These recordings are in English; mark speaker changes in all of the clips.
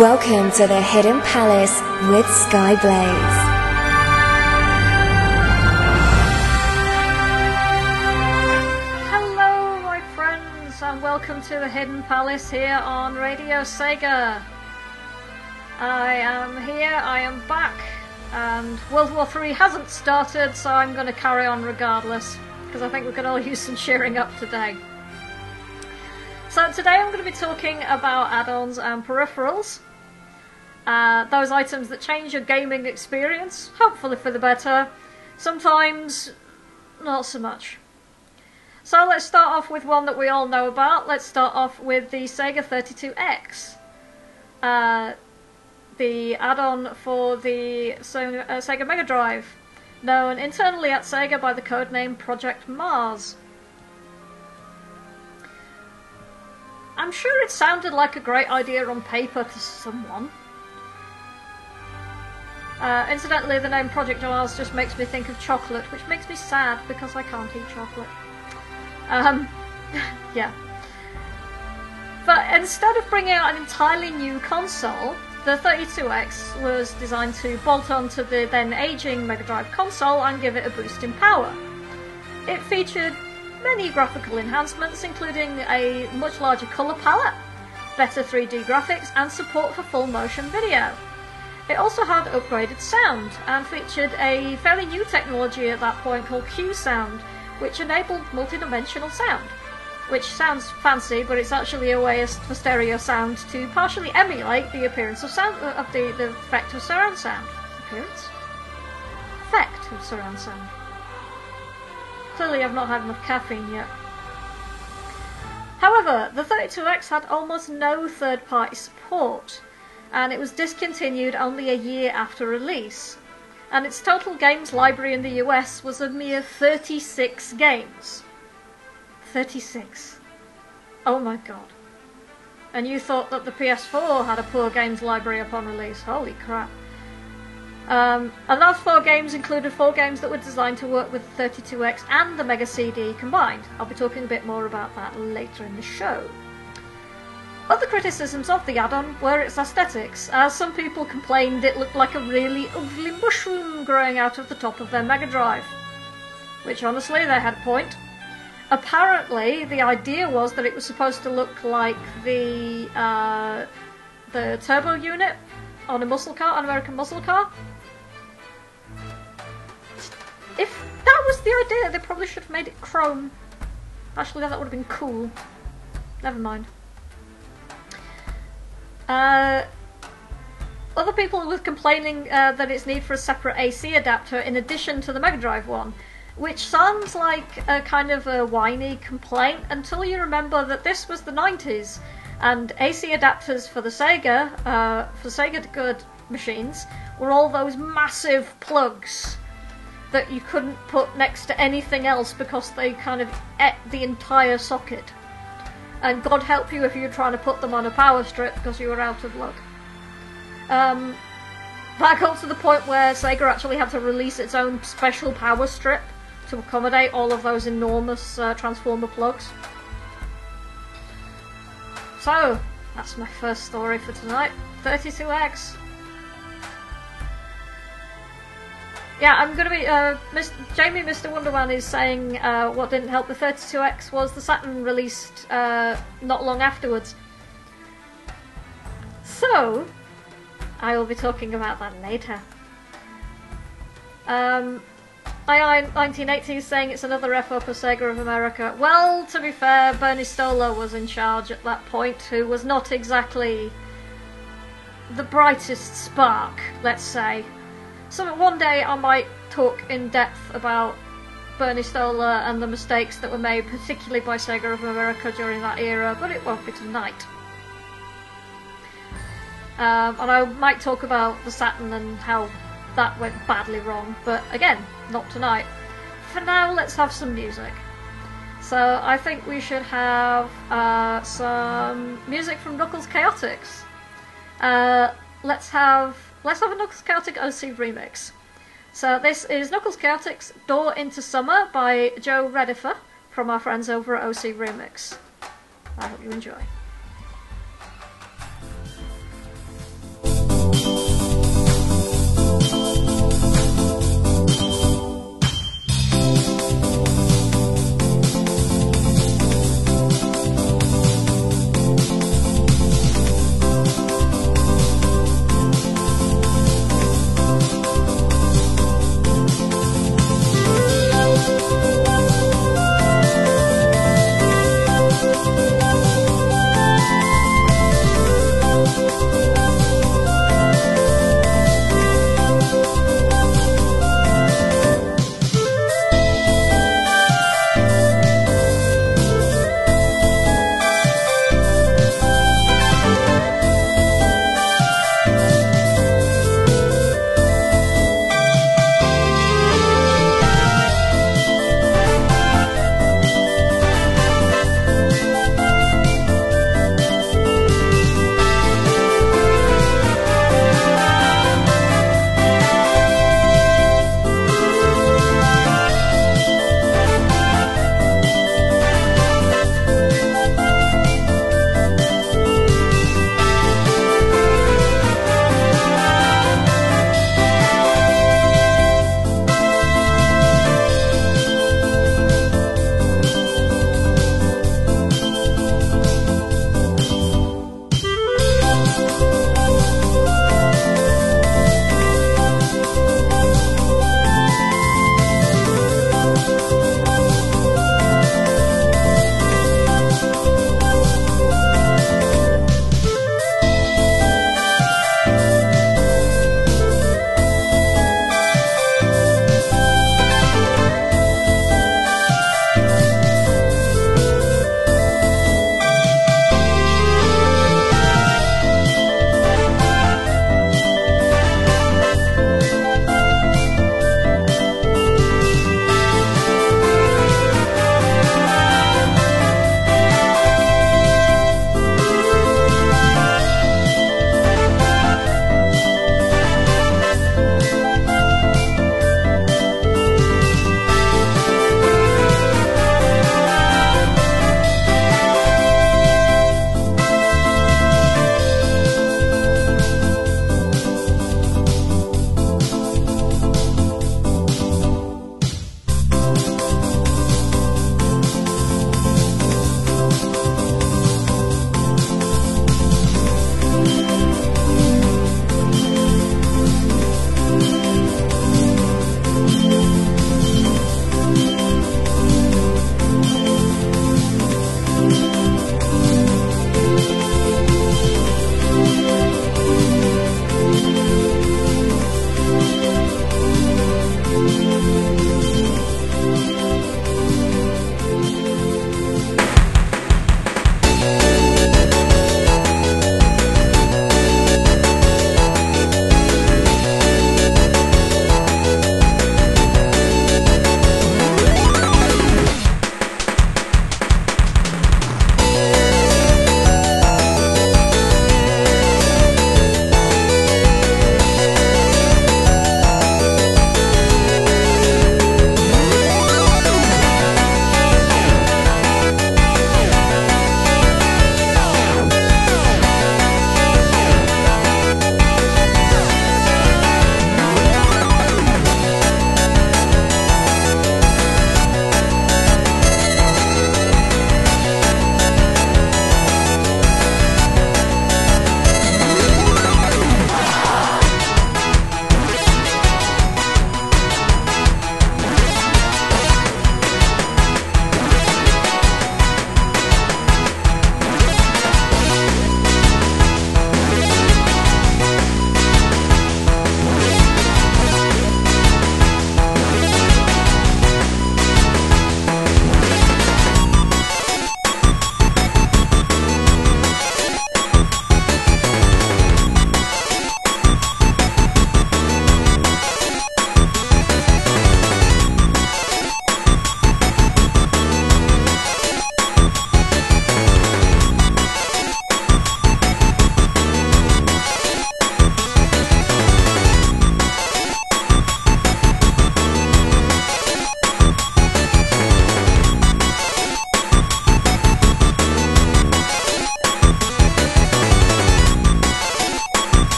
Speaker 1: Welcome to the Hidden Palace with Skyblaze.
Speaker 2: Hello, my friends, and welcome to the Hidden Palace here on Radio Sega. I am here, I am back, and World War III hasn't started, so I'm going to carry on regardless, because I think we could all use some cheering up today. So, today I'm going to be talking about add ons and peripherals. Uh, those items that change your gaming experience, hopefully for the better, sometimes not so much. So let's start off with one that we all know about. Let's start off with the Sega 32X. Uh, the add-on for the uh, Sega Mega Drive, known internally at Sega by the codename Project Mars. I'm sure it sounded like a great idea on paper to someone. Uh, incidentally, the name Project Mars just makes me think of chocolate, which makes me sad because I can't eat chocolate. Um, yeah. But instead of bringing out an entirely new console, the 32X was designed to bolt onto the then aging Mega Drive console and give it a boost in power. It featured many graphical enhancements, including a much larger colour palette, better 3D graphics, and support for full motion video. It also had upgraded sound and featured a fairly new technology at that point called Q Sound, which enabled multidimensional sound. Which sounds fancy, but it's actually a way for stereo sound to partially emulate the appearance of sound uh, of the, the effect of surround sound. Appearance? Effect of surround sound. Clearly, I've not had enough caffeine yet. However, the 32X had almost no third party support, and it was discontinued only a year after release. And its total games library in the US was a mere 36 games. 36. Oh my god. And you thought that the PS4 had a poor games library upon release. Holy crap. Um, and those four games included four games that were designed to work with the 32X and the Mega CD combined. I'll be talking a bit more about that later in the show. Other criticisms of the add-on were its aesthetics, as some people complained it looked like a really ugly mushroom growing out of the top of their Mega Drive. Which honestly, they had a point. Apparently, the idea was that it was supposed to look like the uh, the turbo unit on a muscle car, an American muscle car. If that was the idea, they probably should have made it chrome. Actually, that would have been cool. Never mind. Uh, other people were complaining uh, that it's need for a separate AC adapter in addition to the Mega Drive one, which sounds like a kind of a whiny complaint until you remember that this was the 90s and AC adapters for the Sega, uh, for Sega Good machines, were all those massive plugs that you couldn't put next to anything else because they kind of ate the entire socket and God help you if you're trying to put them on a power strip because you were out of luck. Um, that got to the point where Sega actually had to release its own special power strip to accommodate all of those enormous uh, transformer plugs. So, that's my first story for tonight 32X. Yeah, I'm gonna be. Uh, Mr. Jamie, Mr. Wonderman is saying uh, what didn't help the 32X was the Saturn released uh, not long afterwards. So, I will be talking about that later. Um, II1980 is saying it's another F up of Sega of America. Well, to be fair, Bernie Stolar was in charge at that point, who was not exactly the brightest spark, let's say. So one day I might talk in depth about Bernie Stolar and the mistakes that were made, particularly by Sega of America during that era, but it won't be tonight. Um, and I might talk about the Saturn and how that went badly wrong, but again, not tonight. For now, let's have some music. So I think we should have uh, some music from Knuckles Chaotix. Uh, let's have let's have a Knuckles Chaotix OC remix. So this is Knuckles Chaotix Door into Summer by Joe Redifer from our friends over at OC Remix. I hope you enjoy.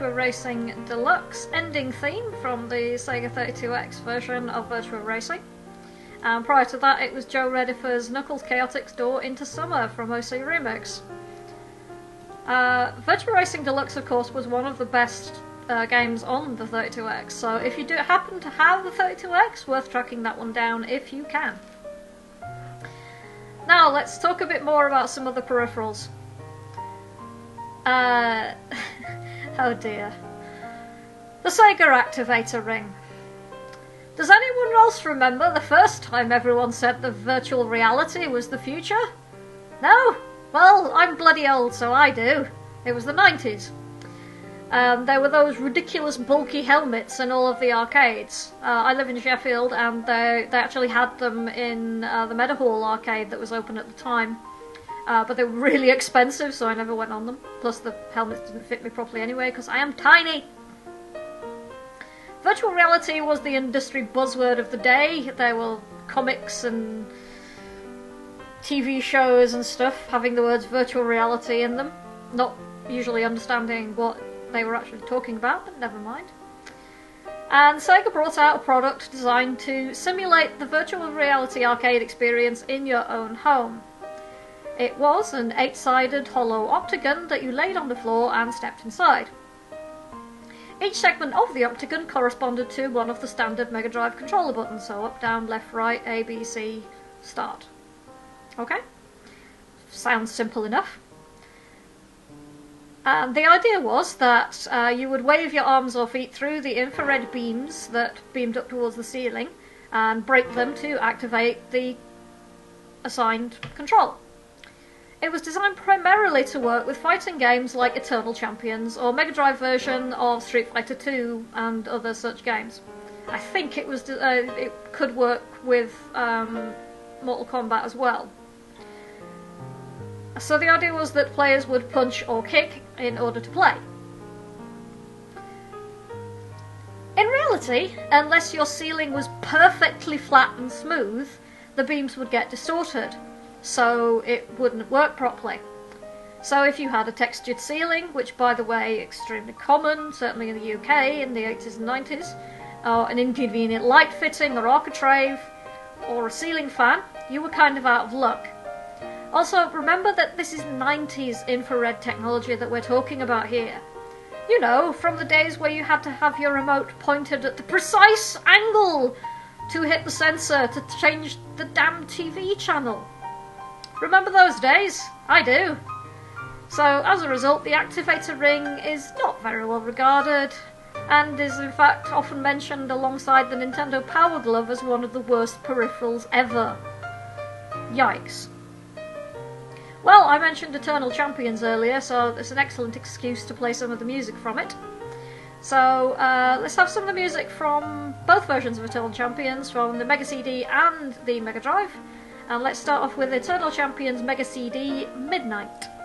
Speaker 2: Virtua Racing Deluxe ending theme from the Sega 32X version of Virtua Racing. And prior to that, it was Joe Redifer's Knuckles Chaotix Door into Summer from OC Remix. Uh, Racing Deluxe, of course, was one of the best uh, games on the 32X, so if you do happen to have the 32X, worth tracking that one down if you can. Now, let's talk a bit more about some of the peripherals. Uh, oh dear. The Sega Activator Ring. Does anyone else remember the first time everyone said that virtual reality was the future? No? Well, I'm bloody old, so I do. It was the 90s. Um, there were those ridiculous bulky helmets in all of the arcades. Uh, I live in Sheffield, and they, they actually had them in uh, the Meadowhall arcade that was open at the time. Uh, but they were really expensive, so I never went on them. Plus, the helmets didn't fit me properly anyway, because I am tiny! Virtual reality was the industry buzzword of the day. There were comics and TV shows and stuff having the words virtual reality in them. Not usually understanding what they were actually talking about, but never mind. And Sega brought out a product designed to simulate the virtual reality arcade experience in your own home. It was an eight sided hollow octagon that you laid on the floor and stepped inside. Each segment of the octagon corresponded to one of the standard Mega Drive controller buttons, so up, down, left, right, A, B, C, start. Okay? Sounds simple enough. And the idea was that uh, you would wave your arms or feet through the infrared beams that beamed up towards the ceiling and break them to activate the assigned control. It was designed primarily to work with fighting games like Eternal Champions or Mega Drive version of Street Fighter II and other such games. I think it was uh, it could work with um, Mortal Kombat as well. So the idea was that players would punch or kick in order to play. In reality, unless your ceiling was perfectly flat and smooth, the beams would get distorted, so it wouldn't work properly. So if you had a textured ceiling, which by the way, extremely common, certainly in the UK in the 80s and 90s, or an inconvenient light fitting or architrave, or a ceiling fan, you were kind of out of luck. Also, remember that this is 90s infrared technology that we're talking about here. You know, from the days where you had to have your remote pointed at the precise angle to hit the sensor to change the damn TV channel. Remember those days? I do. So, as a result, the activator ring is not very well regarded, and is in fact often mentioned alongside the Nintendo Power Glove as one of the worst peripherals ever. Yikes. Well, I mentioned Eternal Champions earlier, so it's an excellent excuse to play some of the music from it. So uh, let's have some of the music from both versions of Eternal Champions, from the Mega CD and the Mega Drive. And let's start off with Eternal Champions Mega CD Midnight.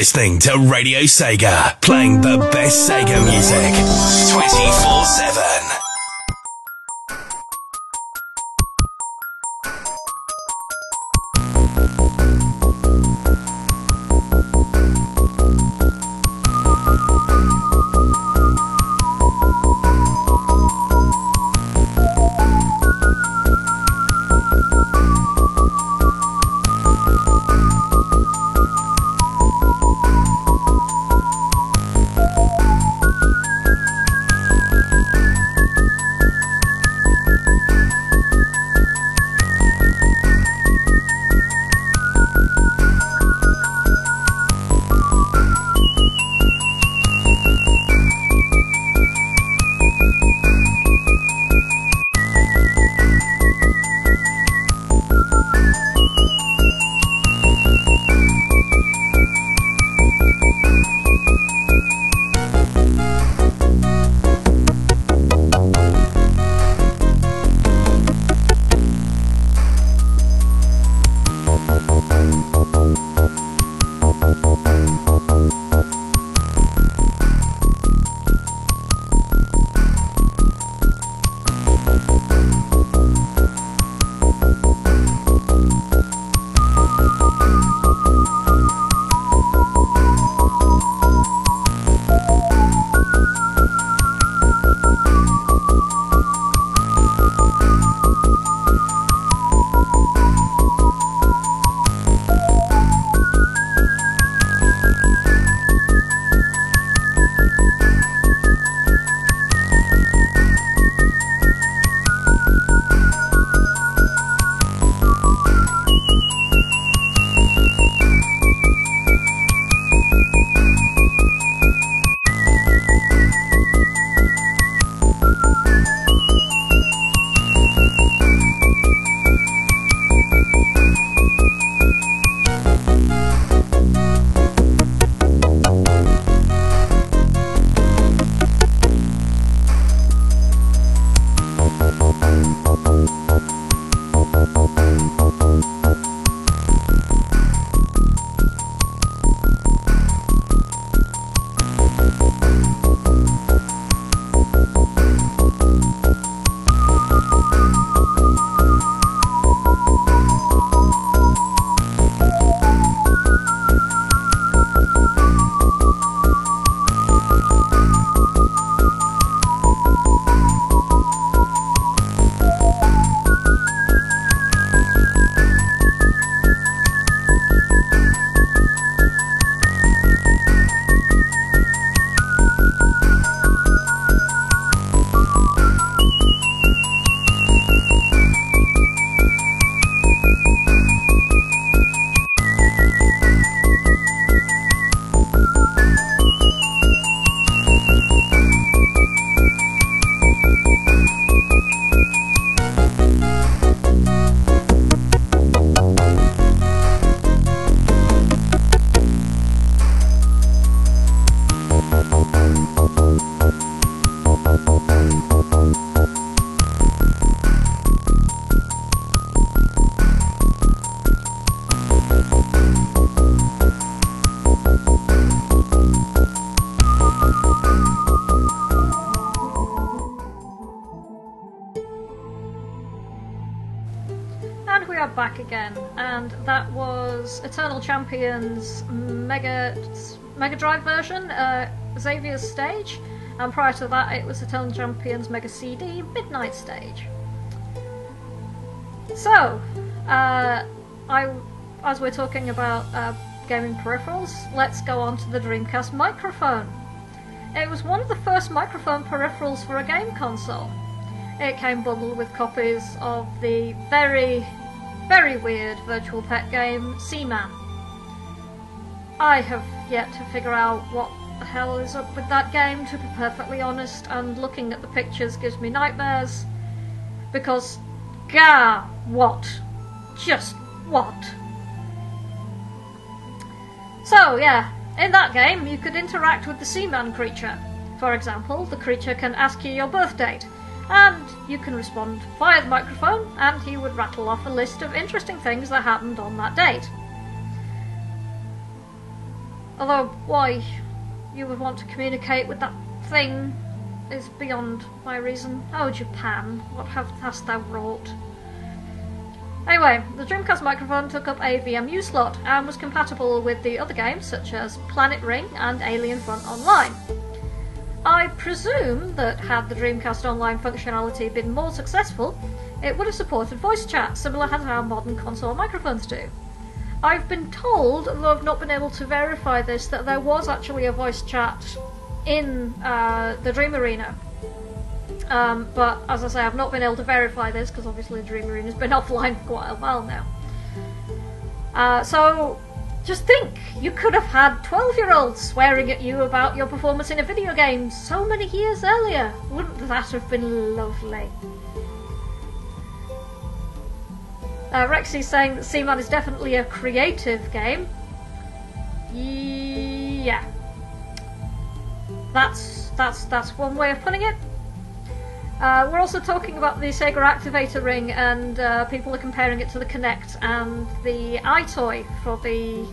Speaker 3: Listening to Radio Sega, playing the best Sega music 24 7.
Speaker 2: Mega Drive version, uh, Xavier's stage, and prior to that it was Eternal Champions Mega CD Midnight stage. So, uh, I, as we're talking about uh, gaming peripherals, let's go on to the Dreamcast microphone. It was one of the first microphone peripherals for a game console. It came bundled with copies of the very, very weird virtual pet game Seaman. I have yet to figure out what the hell is up with that game, to be perfectly honest, and looking at the pictures gives me nightmares. Because, gah, what? Just what? So, yeah, in that game you could interact with the Seaman creature. For example, the creature can ask you your birth date, and you can respond via the microphone, and he would rattle off a list of interesting things that happened on that date. Although why you would want to communicate with that thing is beyond my reason. Oh, Japan, what have, hast thou wrought? Anyway, the Dreamcast microphone took up a VMU slot and was compatible with the other games such as Planet Ring and Alien Front Online. I presume that had the Dreamcast Online functionality been more successful, it would have supported voice chat, similar to how modern console microphones do. I've been told, though I've not been able to verify this, that there was actually a voice chat in uh, the Dream Arena. Um, but as I say, I've not been able to verify this because obviously Dream Arena's been offline for quite a while now. Uh, so just think, you could have had 12 year olds swearing at you about your performance in a video game so many years earlier. Wouldn't that have been lovely? Uh, Rexy's saying that Seaman is definitely a creative game. Yeah. That's that's that's one way of putting it. Uh, we're also talking about the Sega Activator Ring, and uh, people are comparing it to the Kinect and the EyeToy for the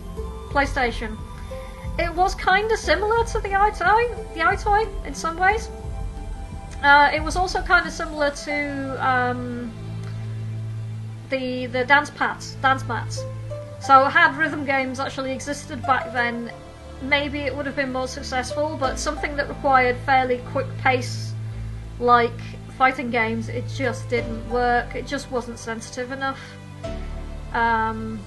Speaker 2: PlayStation. It was kind of similar to the EyeToy, the EyeToy in some ways. Uh, it was also kind of similar to um, the the dance pads, dance mats. So had rhythm games actually existed back then, maybe it would have been more successful. But something that required fairly quick pace, like fighting games, it just didn't work. It just wasn't sensitive enough. Um,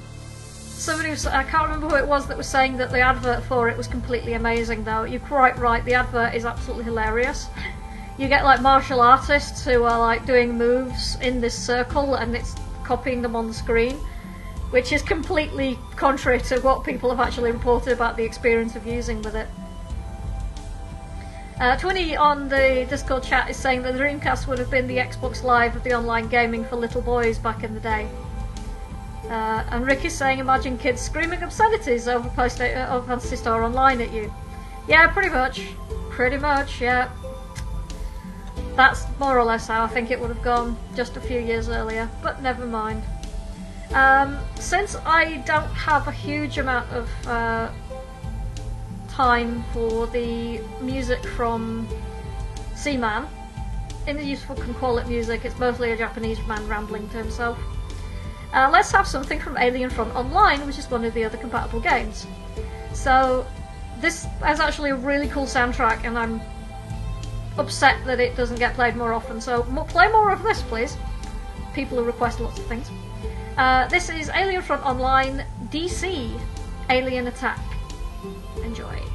Speaker 2: somebody was, I can't remember who it was that was saying that the advert for it was completely amazing though. You're quite right, the advert is absolutely hilarious. You get like martial artists who are like doing moves in this circle and it's copying them on the screen, which is completely contrary to what people have actually reported about the experience of using with it. Uh, Twinny on the Discord chat is saying that the Dreamcast would have been the Xbox Live of the online gaming for little boys back in the day. Uh, and Rick is saying, imagine kids screaming obscenities over PlayStation, uh, over Phantasy Star Online at you. Yeah, pretty much. Pretty much, yeah. That's more or less how I think it would have gone just a few years earlier, but never mind. Um, since I don't have a huge amount of uh, time for the music from Seaman. In the useful can call it music, it's mostly a Japanese man rambling to himself. Uh, let's have something from Alien Front Online, which is one of the other compatible games. So, this is actually a really cool soundtrack, and I'm upset that it doesn't get played more often. So, play more of this, please. People who request lots of things. Uh, this is Alien Front Online DC Alien Attack. Enjoy.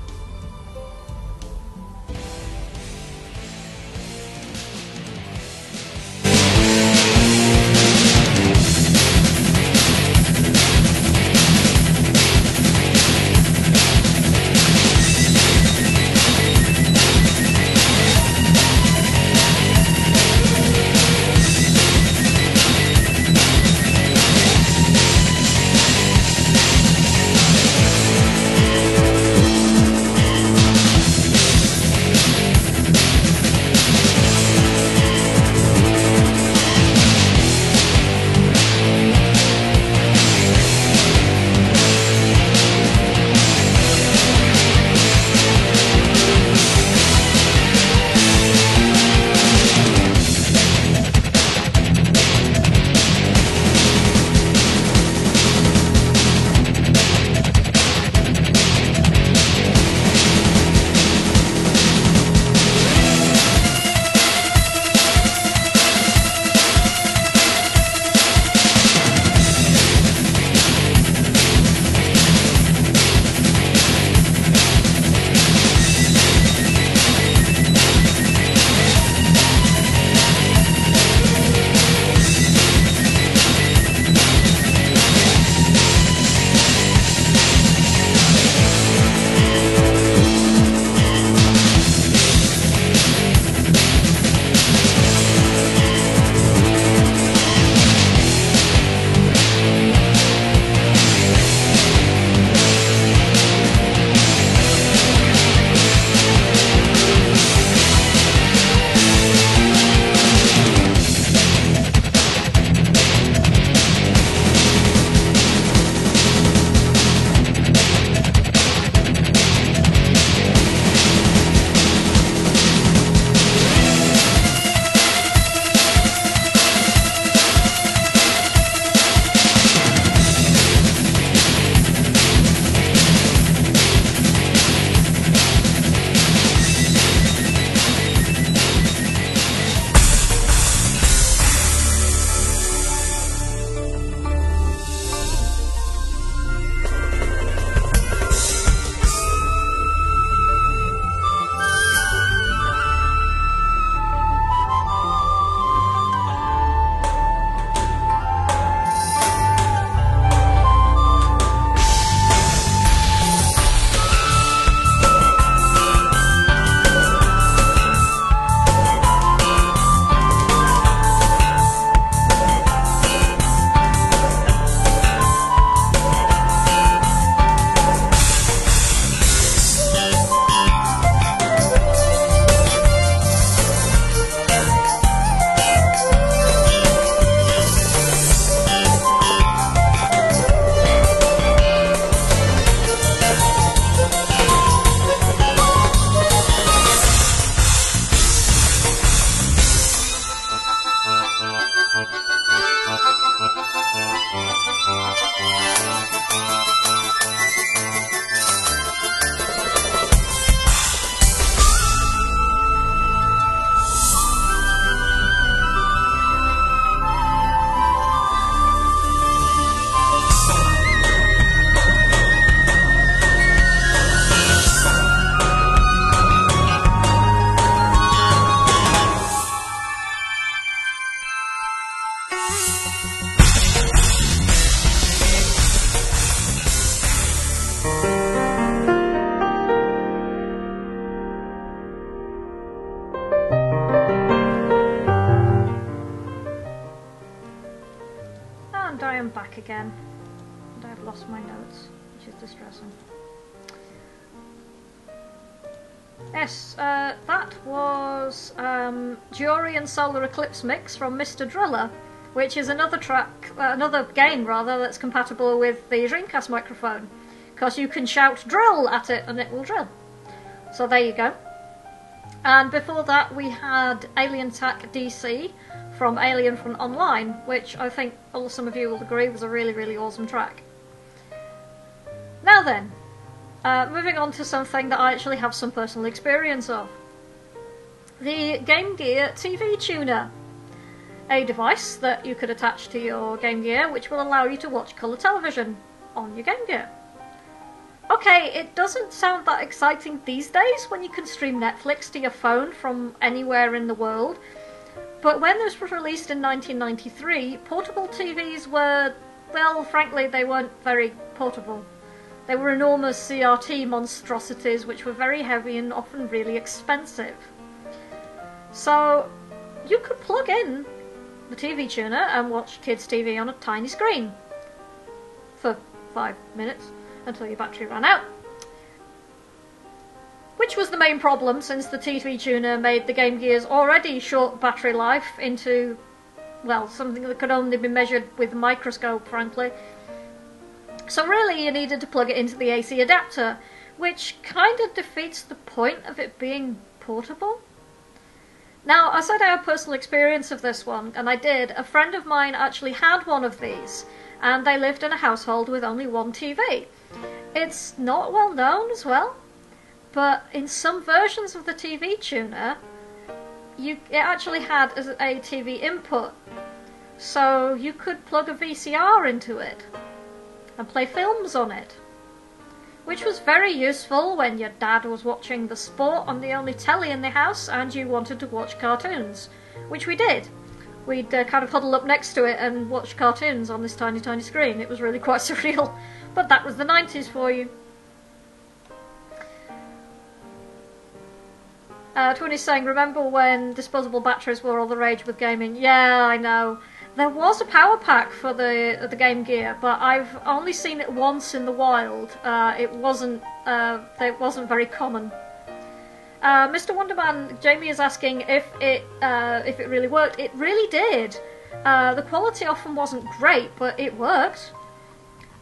Speaker 2: Eclipse Mix from Mr. Driller, which is another track, uh, another game rather, that's compatible with the Dreamcast microphone. Because you can shout drill at it and it will drill. So there you go. And before that, we had Alien Attack DC from Alien Front Online, which I think all some of you will agree was a really, really awesome track. Now then, uh, moving on to something that I actually have some personal experience of. The Game Gear TV Tuner. A device that you could attach to your Game Gear which will allow you to watch colour television on your Game Gear. Okay, it doesn't sound that exciting these days when you can stream Netflix to your phone from anywhere in the world, but when this was released in 1993, portable TVs were, well, frankly, they weren't very portable. They were enormous CRT monstrosities which were very heavy and often really expensive. So you could plug in the TV tuner and watch kids' TV on a tiny screen for five minutes until your battery ran out. Which was the main problem since the TV tuner made the Game Gear's already short battery life into, well, something that could only be measured with a microscope, frankly. So really you needed to plug it into the AC adapter, which kind of defeats the point of it being portable. Now, I said I had personal experience of this one, and I did. A friend of mine actually had one of these, and they lived in a household with only one TV. It's not well known as well, but in some versions of the TV tuner, you it actually had a TV input, so you could plug a VCR into it and play films on it, which was very useful when your dad was watching the sport on the only telly in the house and you wanted to watch cartoons, which we did. We'd uh, kind of huddle up next to it and watch cartoons on this tiny, tiny screen. It was really quite surreal, but that was the 90s for you. Uh, Twinny's saying, remember when disposable batteries were all the rage with gaming? Yeah, I know. There was a power pack for the the Game Gear, but I've only seen it once in the wild. Uh, it wasn't uh, it wasn't very common. Uh, Mr. Wonderman, Jamie is asking if it uh, if it really worked. It really did. Uh, the quality often wasn't great, but it worked.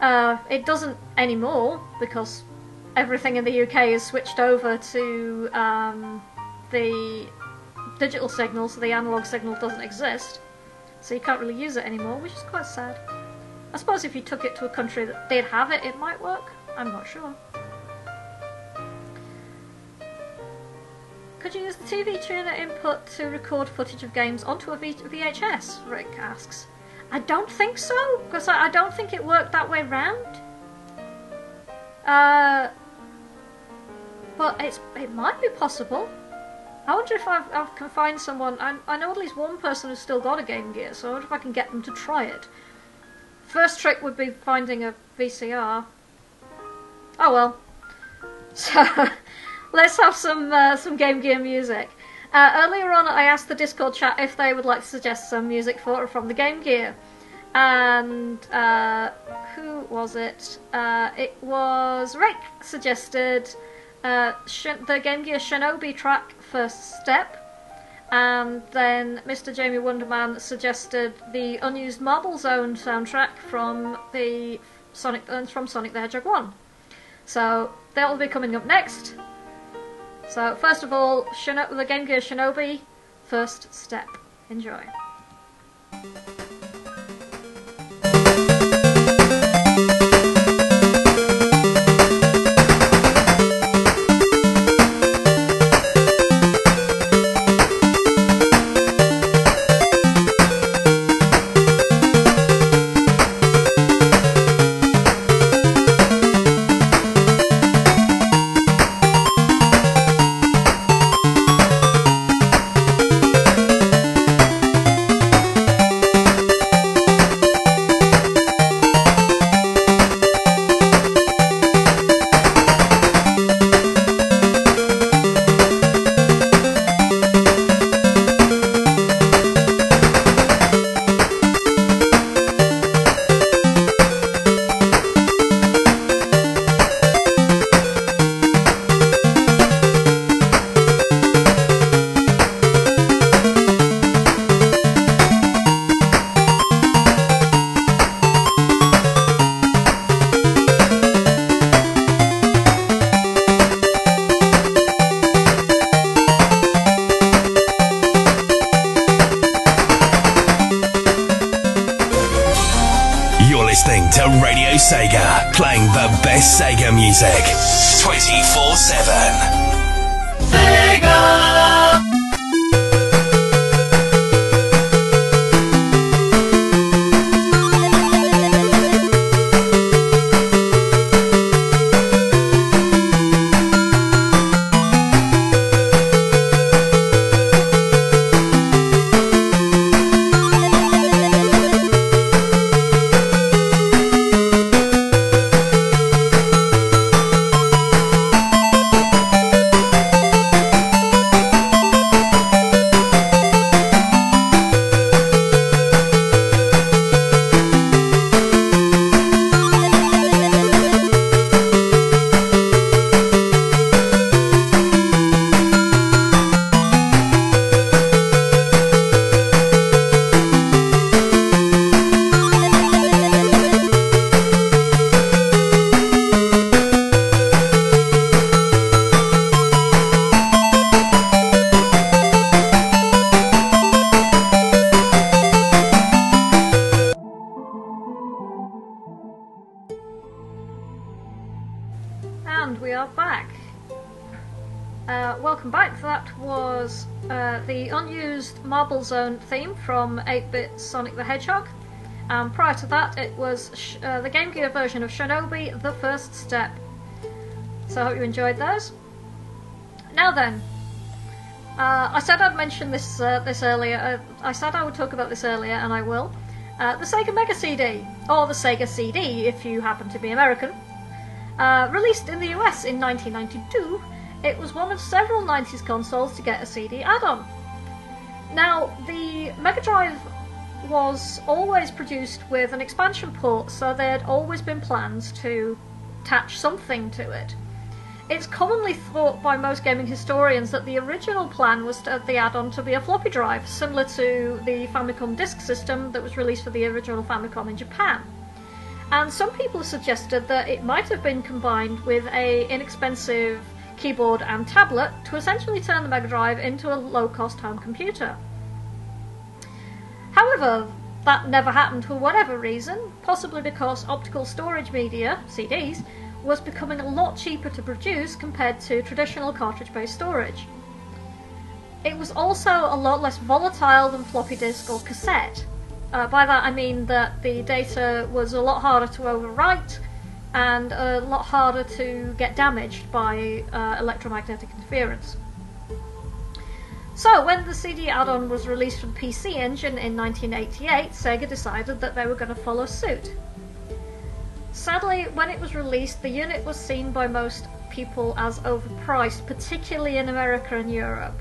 Speaker 2: Uh, it doesn't anymore because everything in the UK is switched over to um, the digital signal, so the analog signal doesn't exist. So you can't really use it anymore, which is quite sad. I suppose if you took it to a country that did have it, it might work. I'm not sure. Could you use the TV tuner input to record footage of games onto a v- VHS? Rick asks. I don't think so, because I, I don't think it worked that way round. Uh, but it's it might be possible. I wonder if I've, I can find someone. I, I know at least one person who's still got a Game Gear, so I wonder if I can get them to try it. First trick would be finding a VCR. Oh well. So let's have some uh, some Game Gear music. Uh, earlier on, I asked the Discord chat if they would like to suggest some music for from the Game Gear, and uh, who was it? Uh, it was Rick suggested uh, the Game Gear Shinobi track First Step, and then Mr. Jamie Wonderman suggested the unused Marble Zone soundtrack from the Sonic uh, from Sonic the Hedgehog One. So that will be coming up next. So first of all, Shino- the Game Gear Shinobi First Step. Enjoy. Marble Zone theme from 8-bit Sonic the Hedgehog. And prior to that, it was uh, the Game Gear version of Shinobi, The First Step. So I hope you enjoyed those. Now then, uh, I said I'd mention this uh, this earlier. Uh, I said I would talk about this earlier, and I will. Uh, the Sega Mega CD, or the Sega CD if you happen to be American, uh, released in the US in 1992. It was one of several 90s consoles to get a CD add-on. Now, the Mega Drive was always produced with an expansion port, so there had always been plans to attach something to it. It's commonly thought by most gaming historians that the original plan was to the add-on to be a floppy drive, similar to the Famicom Disk System that was released for the original Famicom in Japan. And some people suggested that it might have been combined with a inexpensive keyboard and tablet to essentially turn the Mega Drive into a low-cost home computer. However, that never happened for whatever reason, possibly because optical storage media, CDs, was becoming a lot cheaper to produce compared to traditional cartridge-based storage. It was also a lot less volatile than floppy disk or cassette. Uh, by that I mean that the data was a lot harder to overwrite and a lot harder to get damaged by uh, electromagnetic interference. So, when the CD add on was released the PC Engine in 1988, Sega decided that they were going to follow suit. Sadly, when it was released, the unit was seen by most people as overpriced, particularly in America and Europe.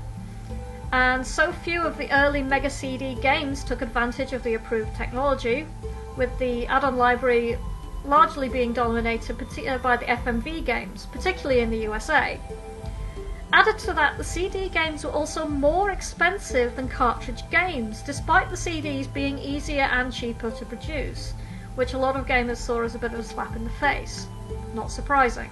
Speaker 2: And so few of the early Mega CD games took advantage of the approved technology, with the add on library largely being dominated uh, by the FMV games, particularly in the USA. Added to that, the CD games were also more expensive than cartridge games, despite the CDs being easier and cheaper to produce, which a lot of gamers saw as a bit of a slap in the face. Not surprising.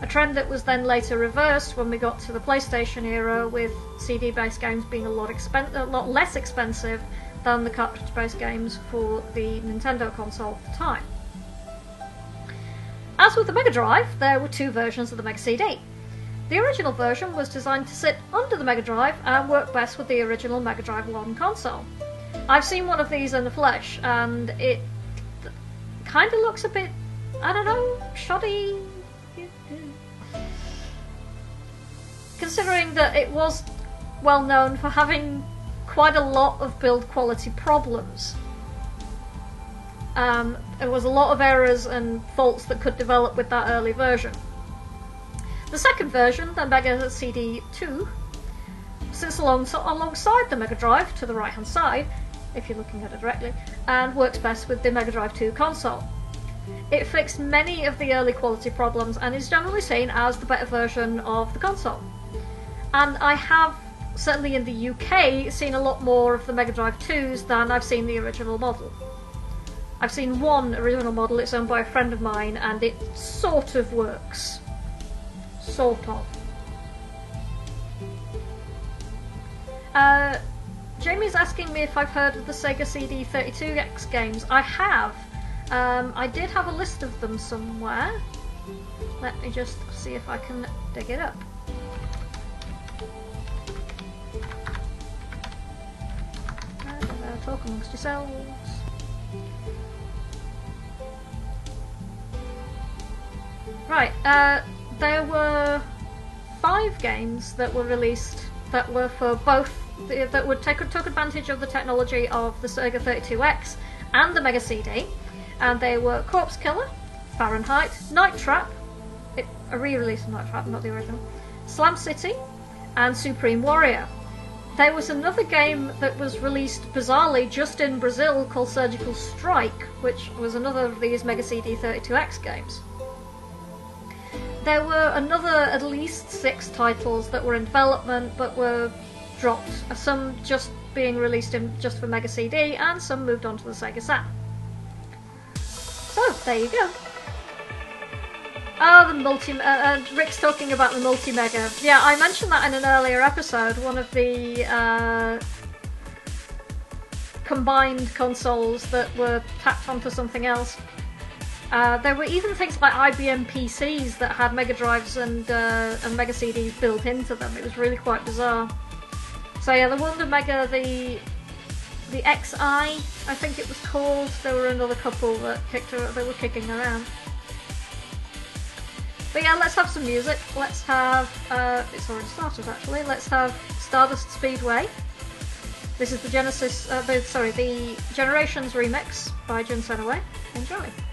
Speaker 2: A trend that was then later reversed when we got to the PlayStation era, with CD based games being a lot, expen- a lot less expensive than the cartridge based games for the Nintendo console at the time. As with the Mega Drive, there were two versions of the Mega CD. The original version was designed to sit under the Mega Drive and work best with the original Mega Drive 1 console. I've seen one of these in the flesh, and it kind of looks a bit, I don't know, shoddy. Considering that it was well known for having quite a lot of build quality problems. Um, there was a lot of errors and faults that could develop with that early version. The second version, the Mega CD2, sits along, alongside the Mega Drive to the right hand side, if you're looking at it directly, and works best with the Mega Drive 2 console. It fixed many of the early quality problems and is generally seen as the better version of the console. And I have, certainly in the UK, seen a lot more of the Mega Drive 2s than I've seen the original model. I've seen one original model, it's owned by a friend of mine, and it sort of works. Sort of. Uh, Jamie's asking me if I've heard of the Sega CD32X games. I have. Um, I did have a list of them somewhere. Let me just see if I can dig it up. Uh, talk amongst yourselves. Right, uh, there were five games that were released that were for both that would take took advantage of the technology of the Sega 32X and the Mega CD, and they were Corpse Killer, Fahrenheit, Night Trap, it, a re-release of Night Trap, not the original, Slam City, and Supreme Warrior. There was another game that was released bizarrely just in Brazil called Surgical Strike, which was another of these Mega CD 32X games. There were another at least six titles that were in development but were dropped. Some just being released in just for Mega CD, and some moved on to the Sega Saturn. So there you go. Oh, the multi. Uh, uh, Rick's talking about the multi mega. Yeah, I mentioned that in an earlier episode. One of the uh, combined consoles that were tacked onto something else. Uh, there were even things like IBM PCs that had Mega Drives and, uh, and Mega CDs built into them. It was really quite bizarre. So yeah, the Wonder Mega, the the X'Eye, I think it was called. There were another couple that kicked were kicking around. But yeah, let's have some music. Let's have, uh, it's already started actually, let's have Stardust Speedway. This is the Genesis, uh, the, sorry, the Generations remix by Jun Senoue. Enjoy.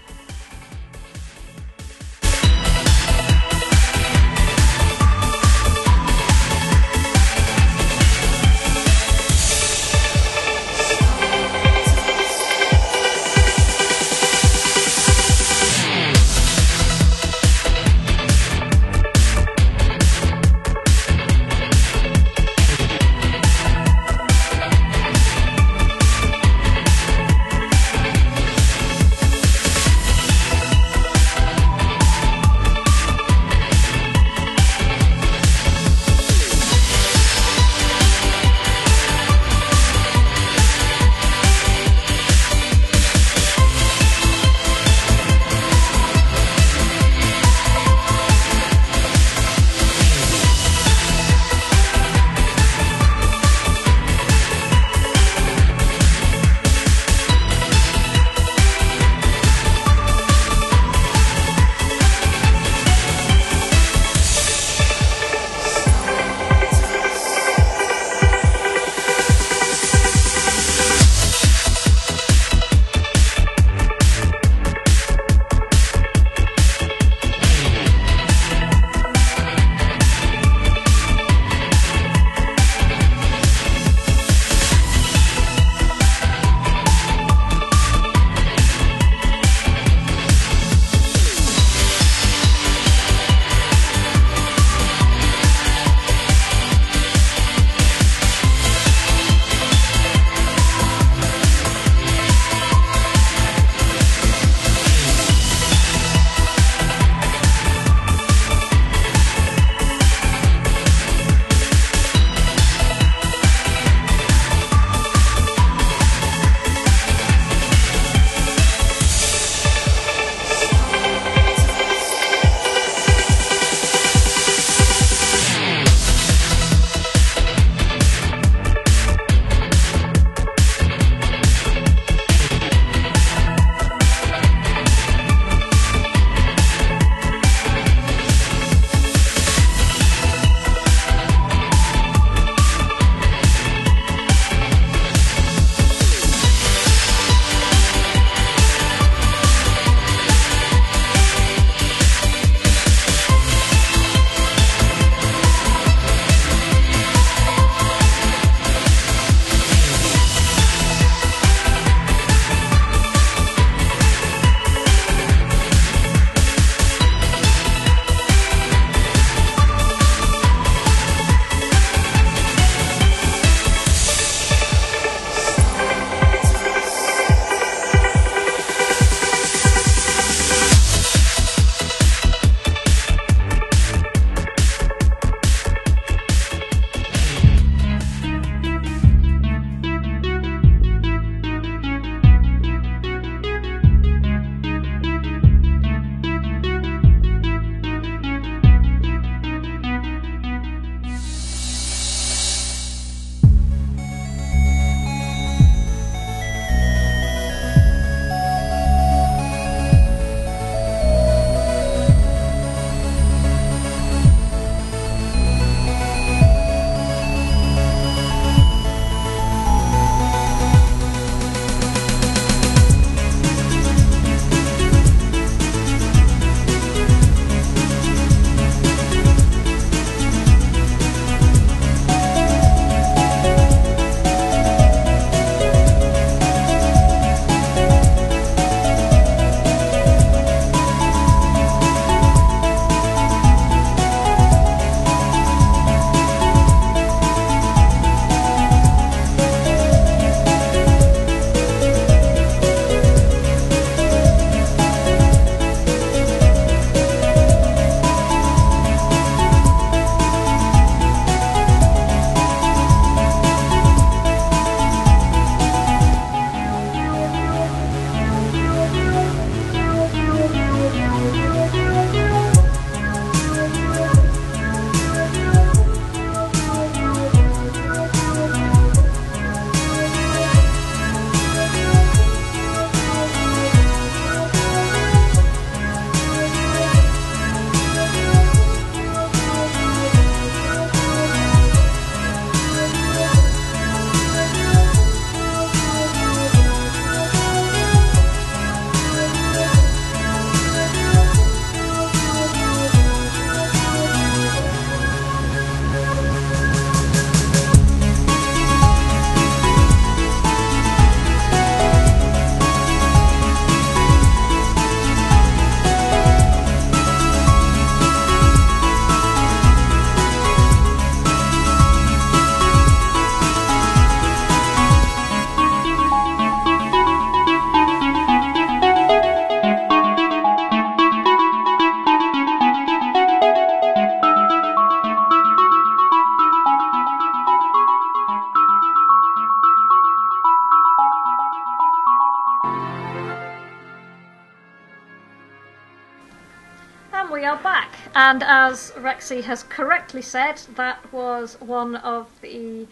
Speaker 2: As has correctly said, that was one of the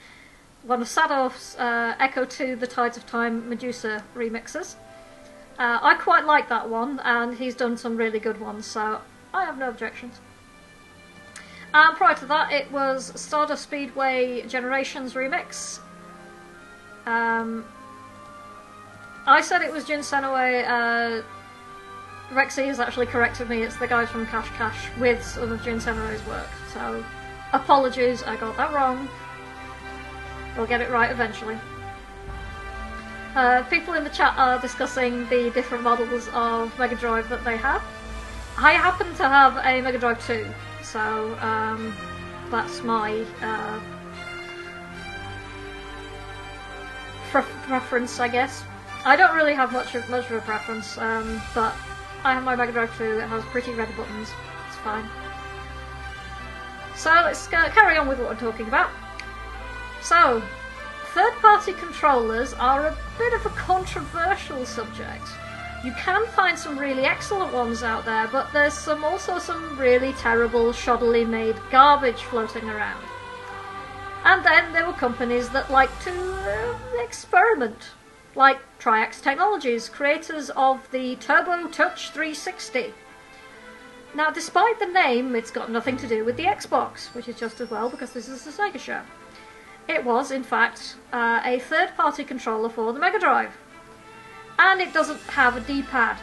Speaker 2: one of Sadov's uh, Ecco to The Tides of Time Medusa remixes. Uh, I quite like that one, and he's done some really good ones, so I have no objections. And prior to that, it was Stardust Speedway Generations remix. Um, I said it was Jin Senoue. Uh, Rexy has actually corrected me. It's the guys from Cash Cash with some of Jin Senoue's work. So, apologies, I got that wrong. We'll get it right eventually. Uh, people in the chat are discussing the different models of Mega Drive that they have. I happen to have a Mega Drive 2, so um, that's my uh, pre- preference, I guess. I don't really have much of, much of a preference, um, but I have my Mega Drive 2. that has pretty red buttons. It's fine. So let's carry on with what I'm talking about. So, third party controllers are a bit of a controversial subject. You can find some really excellent ones out there, but there's some also some really terrible, shoddily made garbage floating around. And then there were companies that like to uh, experiment, like Triax Technologies, creators of the Turbo Touch 360. Now, despite the name, it's got nothing to do with the Xbox, which is just as well because this is a Sega show. It was, in fact, uh, a third party controller for the Mega Drive. And it doesn't have a D pad.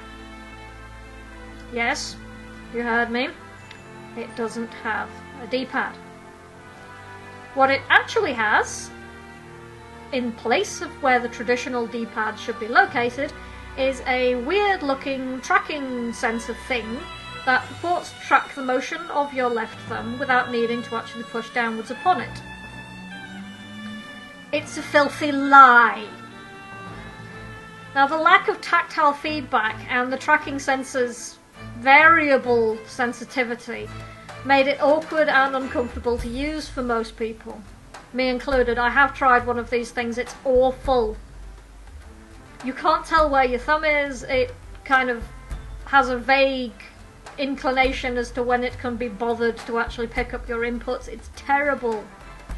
Speaker 2: Yes, you heard me. It doesn't have a D pad. What it actually has, in place of where the traditional D pad should be located, is a weird looking tracking sensor thing that purports track the motion of your left thumb without needing to actually push downwards upon it. It's a filthy lie. Now, the lack of tactile feedback and the tracking sensor's variable sensitivity made it awkward and uncomfortable to use for most people. Me included. I have tried one of these things, it's awful. You can't tell where your thumb is, it kind of has a vague inclination as to when it can be bothered to actually pick up your inputs. It's terrible.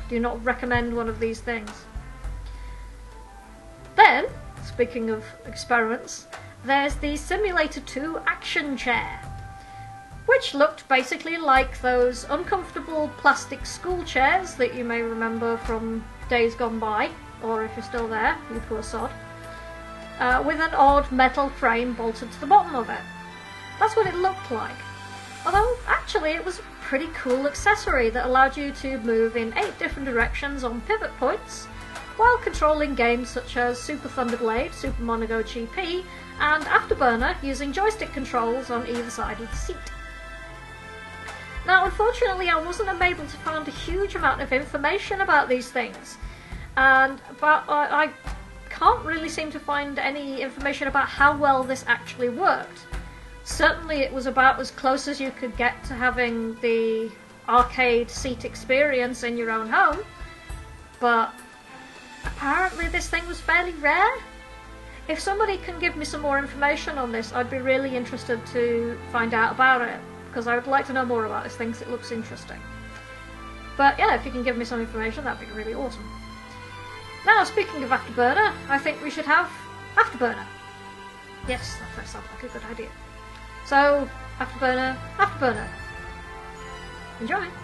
Speaker 2: Do not recommend one of these things. Then, speaking of experiments, there's the Simulator 2 Action Chair, which looked basically like those uncomfortable plastic school chairs that you may remember from days gone by, or if you're still there, you poor sod, uh, with an odd metal frame bolted to the bottom of it. That's what it looked like. Although, actually, it was a pretty cool accessory that allowed you to move in eight different directions on pivot points while controlling games such as Super Thunderblade, Super Monaco GP, and Afterburner using joystick controls on either side of the seat. Now, unfortunately, I wasn't able to find a huge amount of information about these things, and but I, I can't really seem to find any information about how well this actually worked. Certainly, it was about as close as you could get to having the arcade seat experience in your own home, but apparently this thing was fairly rare. If somebody can give me some more information on this, I'd be really interested to find out about it because I would like to know more about this thing because it looks interesting. But yeah, if you can give me some information, that'd be really awesome. Now, speaking of Afterburner, I think we should have Afterburner. Yes, that sounds like a good idea. So, Afterburner, Afterburner. Enjoy!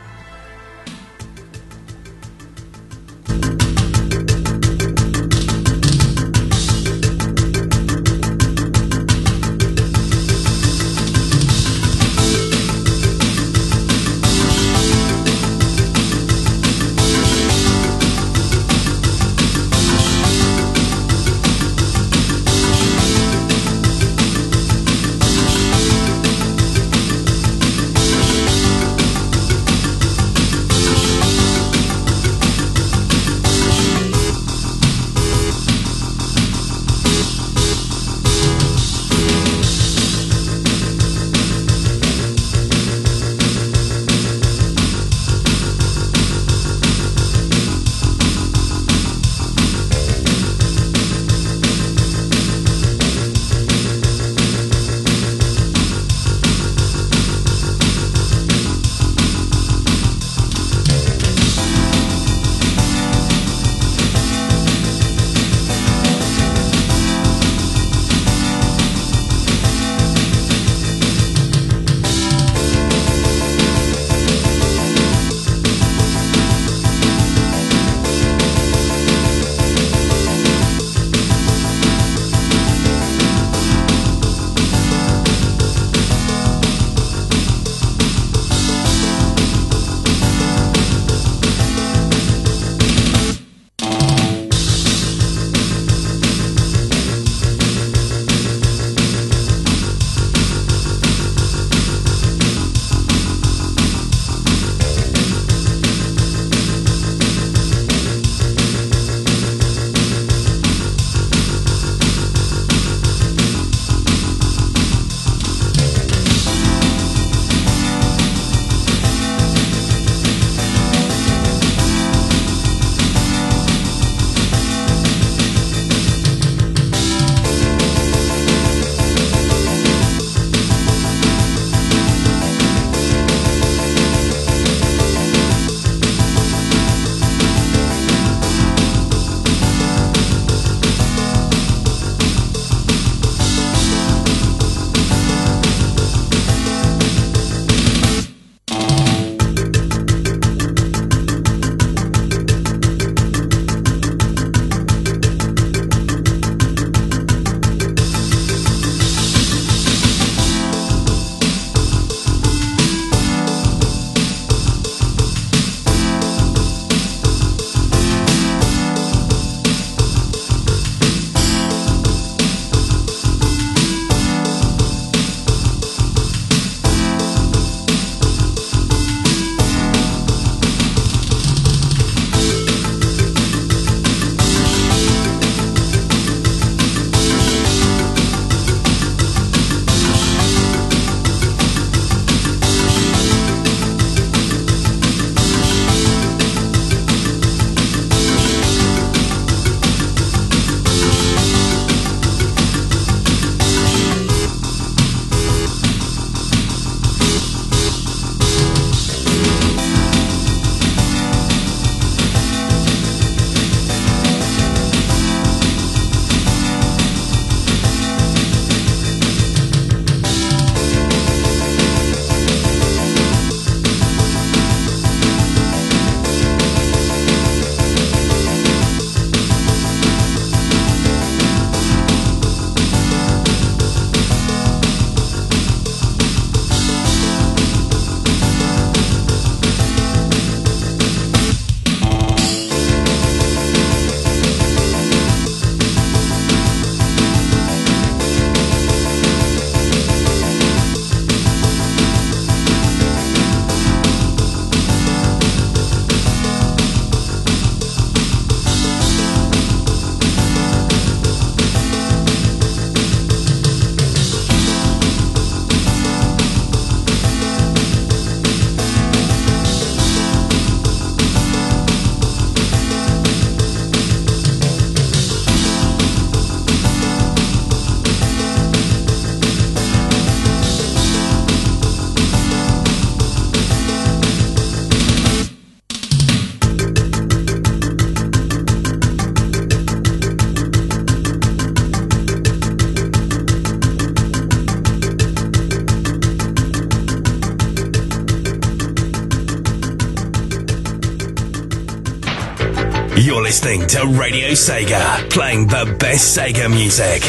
Speaker 3: Listening to Radio Sega, playing the best Sega music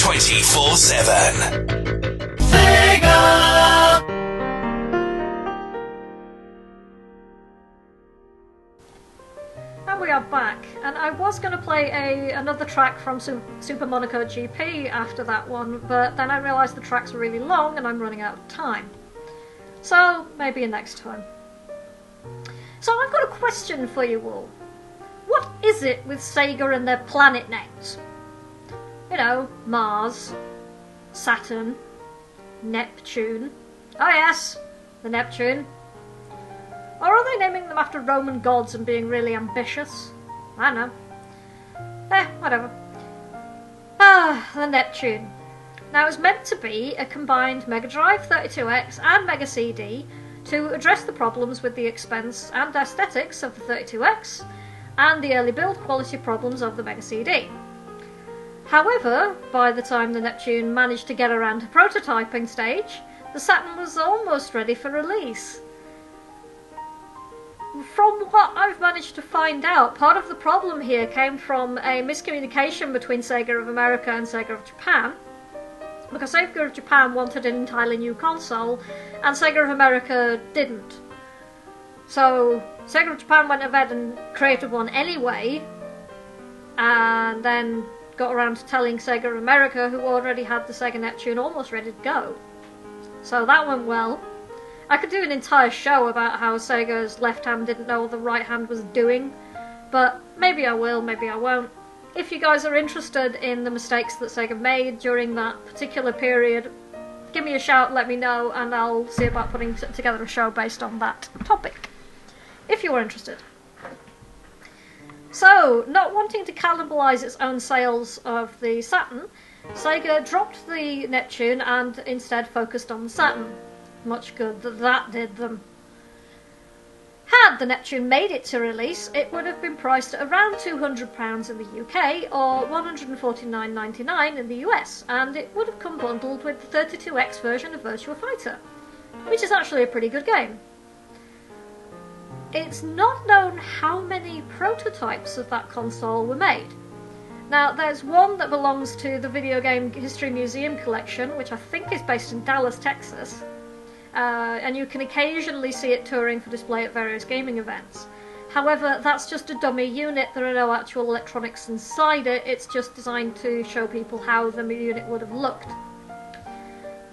Speaker 3: 24 7. Sega!
Speaker 2: And we are back, and I was going to play a another track from Su- Super Monaco GP after that one, but then I realised the tracks are really long and I'm running out of time. So maybe next time. So I've got a question for you all. It with Sega and their planet names? You know, Mars, Saturn, Neptune. Oh yes, the Neptune. Or are they naming them after Roman gods and being really ambitious? I know. Eh, whatever. Ah, the Neptune. Now, it was meant to be a combined Mega Drive 32X and Mega CD to address the problems with the expense and aesthetics of the 32X and the early build quality problems of the Mega CD. However, by the time the Neptune managed to get around to prototyping stage, the Saturn was almost ready for release. From what I've managed to find out, part of the problem here came from a miscommunication between Sega of America and Sega of Japan. Because Sega of Japan wanted an entirely new console, and Sega of America didn't. So, Sega of Japan went ahead and created one anyway, and then got around to telling Sega of America, who already had the Sega Neptune almost ready to go. So that went well. I could do an entire show about how Sega's left hand didn't know what the right hand was doing, but maybe I will, maybe I won't. If you guys are interested in the mistakes that Sega made during that particular period, give me a shout, let me know, and I'll see about putting together a show based on that topic. If you're interested. So, not wanting to cannibalise its own sales of the Saturn, Sega dropped the Neptune and instead focused on the Saturn. Much good that that did them. Had the Neptune made it to release, it would have been priced at around £200 in the UK or $149.99 in the US, and it would have come bundled with the 32X version of Virtua Fighter, which is actually a pretty good game. It's not known how many prototypes of that console were made. Now, there's one that belongs to the Video Game History Museum collection, which I think is based in Dallas, Texas, uh, and you can occasionally see it touring for display at various gaming events. However, that's just a dummy unit, there are no actual electronics inside it, it's just designed to show people how the unit would have looked.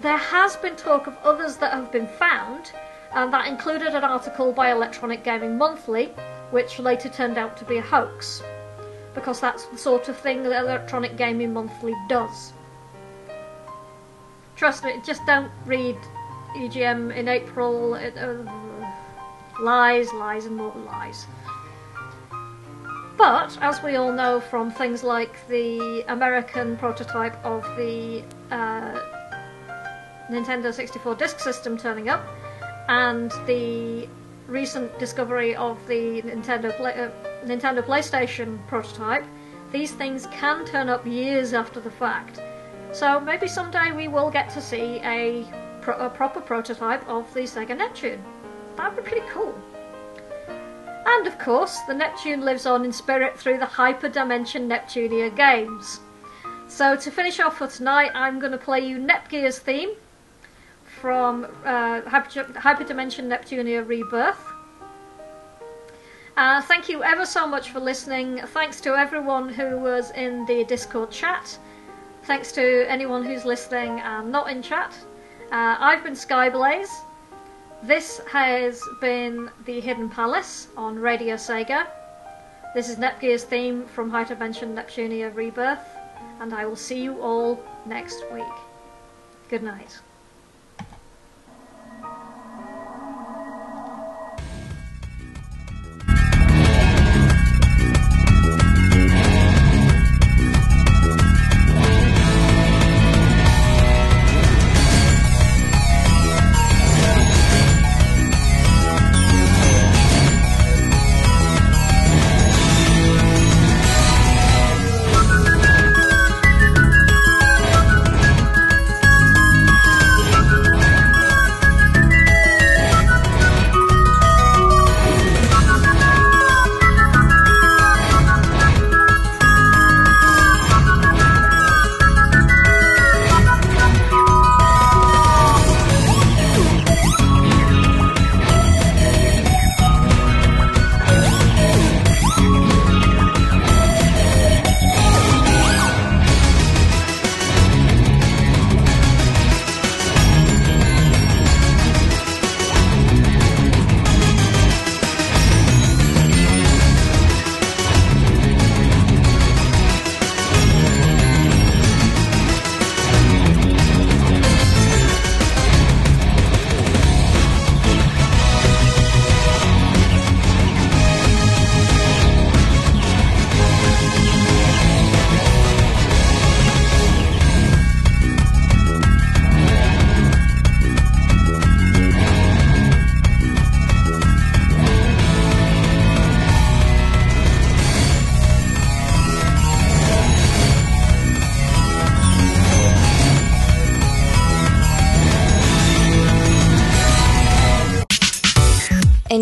Speaker 2: There has been talk of others that have been found, and that included an article by Electronic Gaming Monthly, which later turned out to be a hoax, because that's the sort of thing that Electronic Gaming Monthly does. Trust me, just don't read EGM in April. It, uh, lies, lies, and more lies. But, as we all know from things like the American prototype of the uh, Nintendo 64 disk system turning up, and the recent discovery of the Nintendo Play- uh, Nintendo PlayStation prototype, these things can turn up years after the fact. So maybe someday we will get to see a pro- a proper prototype of the Sega Neptune. That'd be pretty cool. And of course, the Neptune lives on in spirit through the Hyperdimension Neptunia games. So to finish off for tonight, I'm going to play you Nepgear's theme from uh, Hyperdimension Neptunia Rebirth. Uh, thank you ever so much for listening. Thanks to everyone who was in the Discord chat. Thanks to anyone who's listening and not in chat. Uh, I've been Skyblaze. This has been The Hidden Palace on Radio Sega. This is Nepgear's theme from Hyperdimension Neptunia Rebirth, and I will see you all next week. Good night.